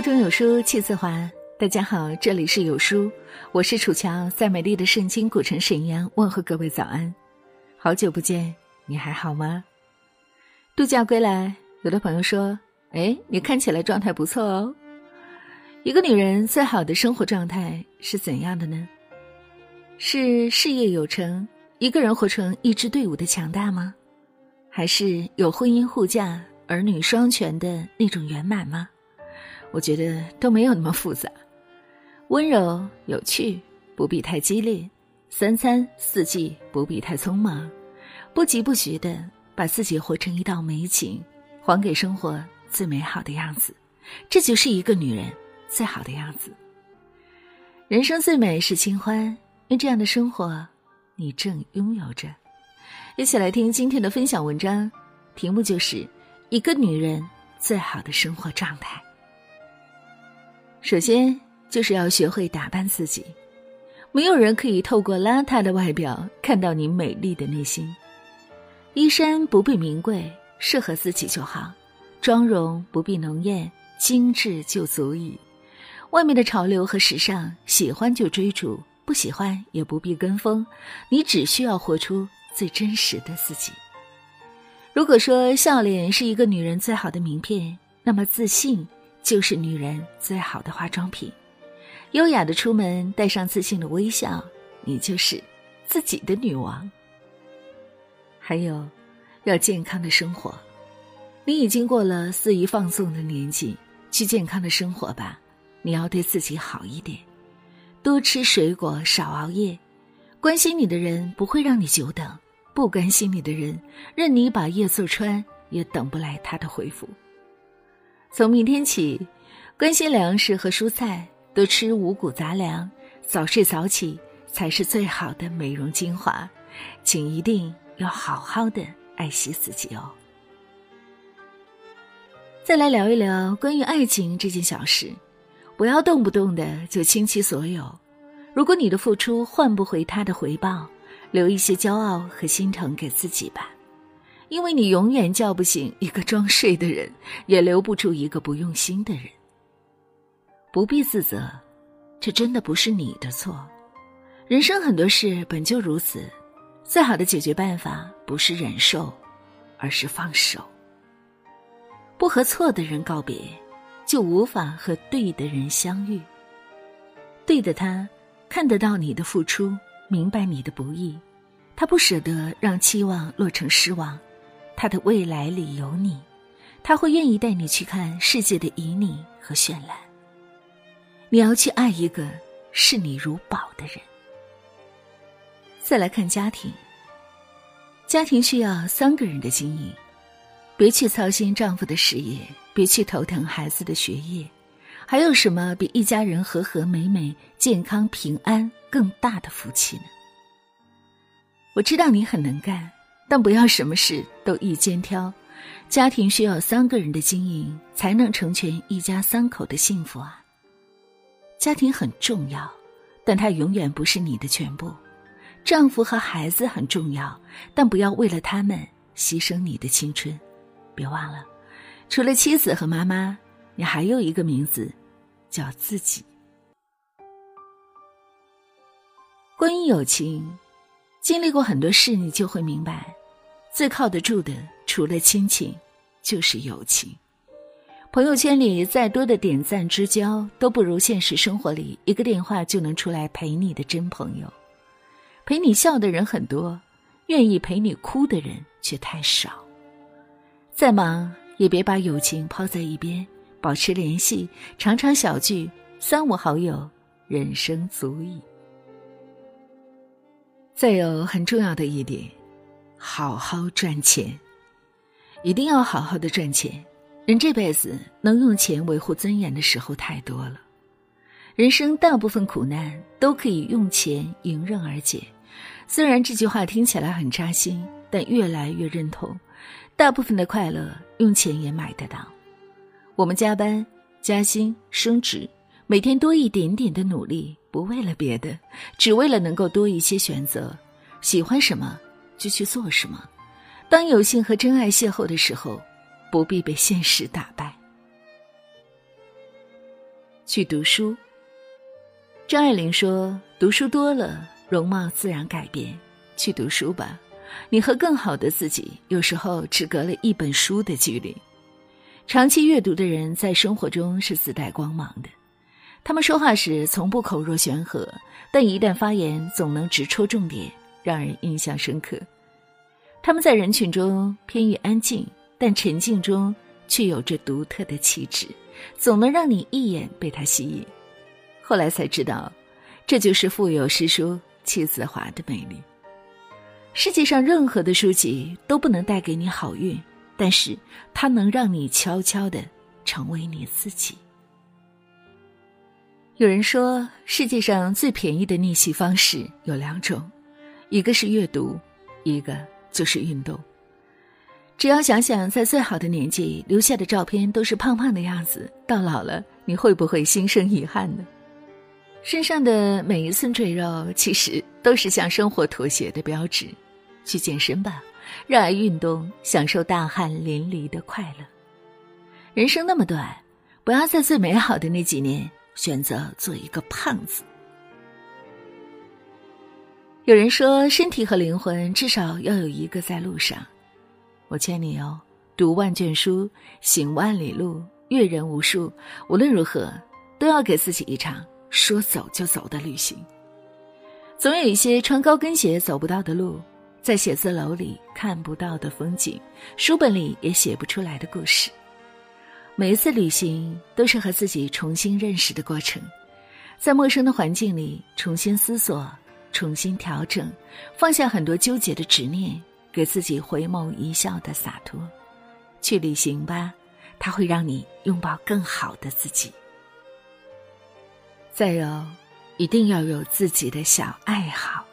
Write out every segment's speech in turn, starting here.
腹中有书气自华。大家好，这里是有书，我是楚乔，在美丽的圣经古城沈阳问候各位早安。好久不见，你还好吗？度假归来，有的朋友说：“哎，你看起来状态不错哦。”一个女人最好的生活状态是怎样的呢？是事业有成，一个人活成一支队伍的强大吗？还是有婚姻护驾、儿女双全的那种圆满吗？我觉得都没有那么复杂，温柔有趣，不必太激烈；三餐四季不必太匆忙，不疾不徐的把自己活成一道美景，还给生活最美好的样子。这就是一个女人最好的样子。人生最美是清欢，因这样的生活，你正拥有着。一起来听今天的分享文章，题目就是一个女人最好的生活状态。首先，就是要学会打扮自己。没有人可以透过邋遢的外表看到你美丽的内心。衣衫不必名贵，适合自己就好；妆容不必浓艳，精致就足矣。外面的潮流和时尚，喜欢就追逐，不喜欢也不必跟风。你只需要活出最真实的自己。如果说笑脸是一个女人最好的名片，那么自信。就是女人最好的化妆品，优雅的出门，带上自信的微笑，你就是自己的女王。还有，要健康的生活，你已经过了肆意放纵的年纪，去健康的生活吧。你要对自己好一点，多吃水果，少熬夜。关心你的人不会让你久等，不关心你的人，任你把夜坐穿，也等不来他的回复。从明天起，关心粮食和蔬菜，多吃五谷杂粮，早睡早起才是最好的美容精华。请一定要好好的爱惜自己哦。再来聊一聊关于爱情这件小事，不要动不动的就倾其所有。如果你的付出换不回他的回报，留一些骄傲和心疼给自己吧。因为你永远叫不醒一个装睡的人，也留不住一个不用心的人。不必自责，这真的不是你的错。人生很多事本就如此，最好的解决办法不是忍受，而是放手。不和错的人告别，就无法和对的人相遇。对的他，看得到你的付出，明白你的不易，他不舍得让期望落成失望。他的未来里有你，他会愿意带你去看世界的旖旎和绚烂。你要去爱一个视你如宝的人。再来看家庭，家庭需要三个人的经营，别去操心丈夫的事业，别去头疼孩子的学业，还有什么比一家人和和美美、健康平安更大的福气呢？我知道你很能干。但不要什么事都一肩挑，家庭需要三个人的经营，才能成全一家三口的幸福啊。家庭很重要，但它永远不是你的全部。丈夫和孩子很重要，但不要为了他们牺牲你的青春。别忘了，除了妻子和妈妈，你还有一个名字，叫自己。关于友情，经历过很多事，你就会明白。最靠得住的，除了亲情，就是友情。朋友圈里再多的点赞之交，都不如现实生活里一个电话就能出来陪你的真朋友。陪你笑的人很多，愿意陪你哭的人却太少。再忙也别把友情抛在一边，保持联系，常常小聚，三五好友，人生足矣。再有很重要的一点。好好赚钱，一定要好好的赚钱。人这辈子能用钱维护尊严的时候太多了，人生大部分苦难都可以用钱迎刃而解。虽然这句话听起来很扎心，但越来越认同。大部分的快乐用钱也买得到。我们加班、加薪、升职，每天多一点点的努力，不为了别的，只为了能够多一些选择。喜欢什么？就去做什么。当有幸和真爱邂逅的时候，不必被现实打败。去读书。张爱玲说：“读书多了，容貌自然改变。去读书吧，你和更好的自己，有时候只隔了一本书的距离。长期阅读的人，在生活中是自带光芒的。他们说话时从不口若悬河，但一旦发言，总能直戳重点，让人印象深刻。他们在人群中偏于安静，但沉静中却有着独特的气质。”总能让你一眼被他吸引，后来才知道，这就是腹有诗书气自华的魅力。世界上任何的书籍都不能带给你好运，但是它能让你悄悄的成为你自己。有人说，世界上最便宜的逆袭方式有两种，一个是阅读，一个就是运动。只要想想，在最好的年纪留下的照片都是胖胖的样子，到老了你会不会心生遗憾呢？身上的每一寸赘肉，其实都是向生活妥协的标志。去健身吧，热爱运动，享受大汗淋漓的快乐。人生那么短，不要在最美好的那几年选择做一个胖子。有人说，身体和灵魂至少要有一个在路上。我劝你哦，读万卷书，行万里路，阅人无数。无论如何，都要给自己一场说走就走的旅行。总有一些穿高跟鞋走不到的路，在写字楼里看不到的风景，书本里也写不出来的故事。每一次旅行都是和自己重新认识的过程，在陌生的环境里重新思索，重新调整，放下很多纠结的执念。给自己回眸一笑的洒脱，去旅行吧，它会让你拥抱更好的自己。再有，一定要有自己的小爱好。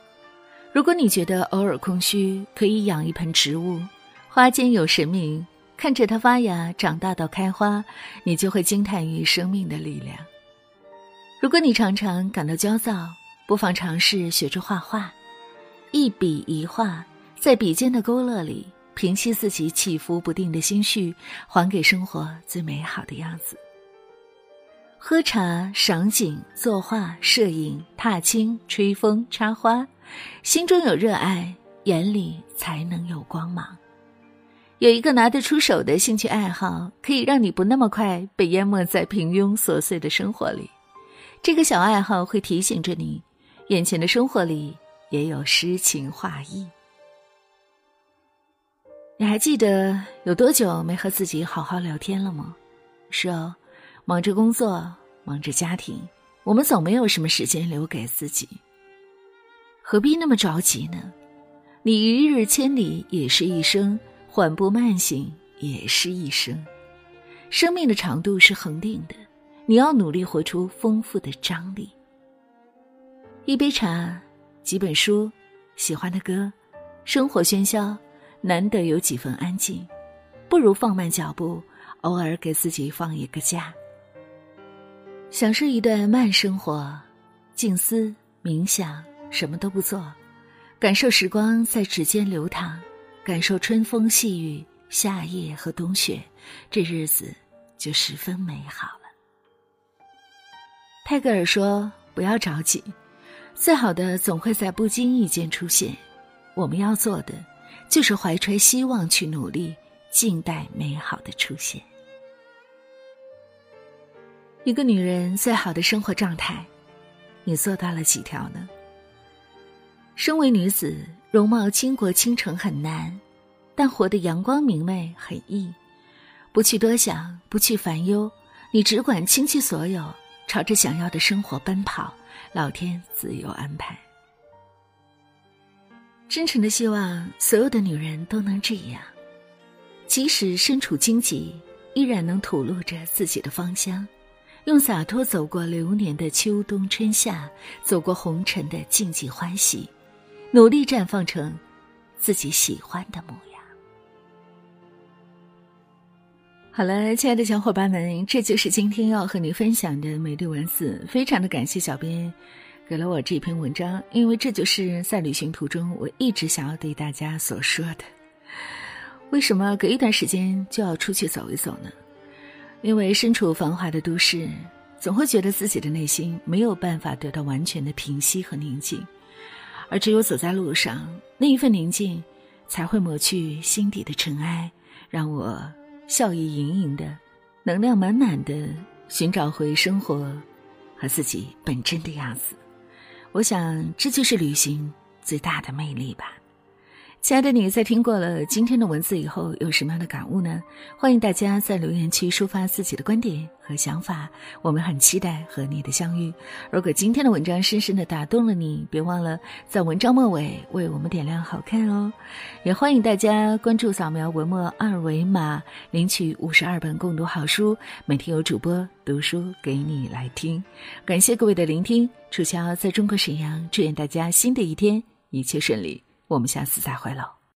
如果你觉得偶尔空虚，可以养一盆植物，花间有神明，看着它发芽、长大到开花，你就会惊叹于生命的力量。如果你常常感到焦躁，不妨尝试学着画画，一笔一画。在笔尖的勾勒里，平息自己起伏不定的心绪，还给生活最美好的样子。喝茶、赏景、作画、摄影、踏青、吹风、插花，心中有热爱，眼里才能有光芒。有一个拿得出手的兴趣爱好，可以让你不那么快被淹没在平庸琐碎的生活里。这个小爱好会提醒着你，眼前的生活里也有诗情画意。你还记得有多久没和自己好好聊天了吗？是哦，忙着工作，忙着家庭，我们总没有什么时间留给自己。何必那么着急呢？你一日千里也是一生，缓步慢行也是一生。生命的长度是恒定的，你要努力活出丰富的张力。一杯茶，几本书，喜欢的歌，生活喧嚣。难得有几分安静，不如放慢脚步，偶尔给自己放一个假，享受一段慢生活，静思冥想，什么都不做，感受时光在指尖流淌，感受春风细雨、夏夜和冬雪，这日子就十分美好了。泰戈尔说：“不要着急，最好的总会在不经意间出现。我们要做的。”就是怀揣希望去努力，静待美好的出现。一个女人最好的生活状态，你做到了几条呢？身为女子，容貌倾国倾城很难，但活得阳光明媚很易。不去多想，不去烦忧，你只管倾其所有，朝着想要的生活奔跑，老天自有安排。真诚的希望所有的女人都能这样，即使身处荆棘，依然能吐露着自己的芳香，用洒脱走过流年的秋冬春夏，走过红尘的静寂欢喜，努力绽放成自己喜欢的模样。好了，亲爱的小伙伴们，这就是今天要和你分享的美丽文字，非常的感谢小编。给了我这篇文章，因为这就是在旅行途中我一直想要对大家所说的。为什么隔一段时间就要出去走一走呢？因为身处繁华的都市，总会觉得自己的内心没有办法得到完全的平息和宁静，而只有走在路上，那一份宁静，才会抹去心底的尘埃，让我笑意盈盈的，能量满满的寻找回生活和自己本真的样子。我想，这就是旅行最大的魅力吧。亲爱的你，在听过了今天的文字以后，有什么样的感悟呢？欢迎大家在留言区抒发自己的观点和想法，我们很期待和你的相遇。如果今天的文章深深的打动了你，别忘了在文章末尾为我们点亮好看哦。也欢迎大家关注、扫描文末二维码，领取五十二本共读好书，每天有主播读书给你来听。感谢各位的聆听，楚乔在中国沈阳，祝愿大家新的一天一切顺利。我们下次再会喽。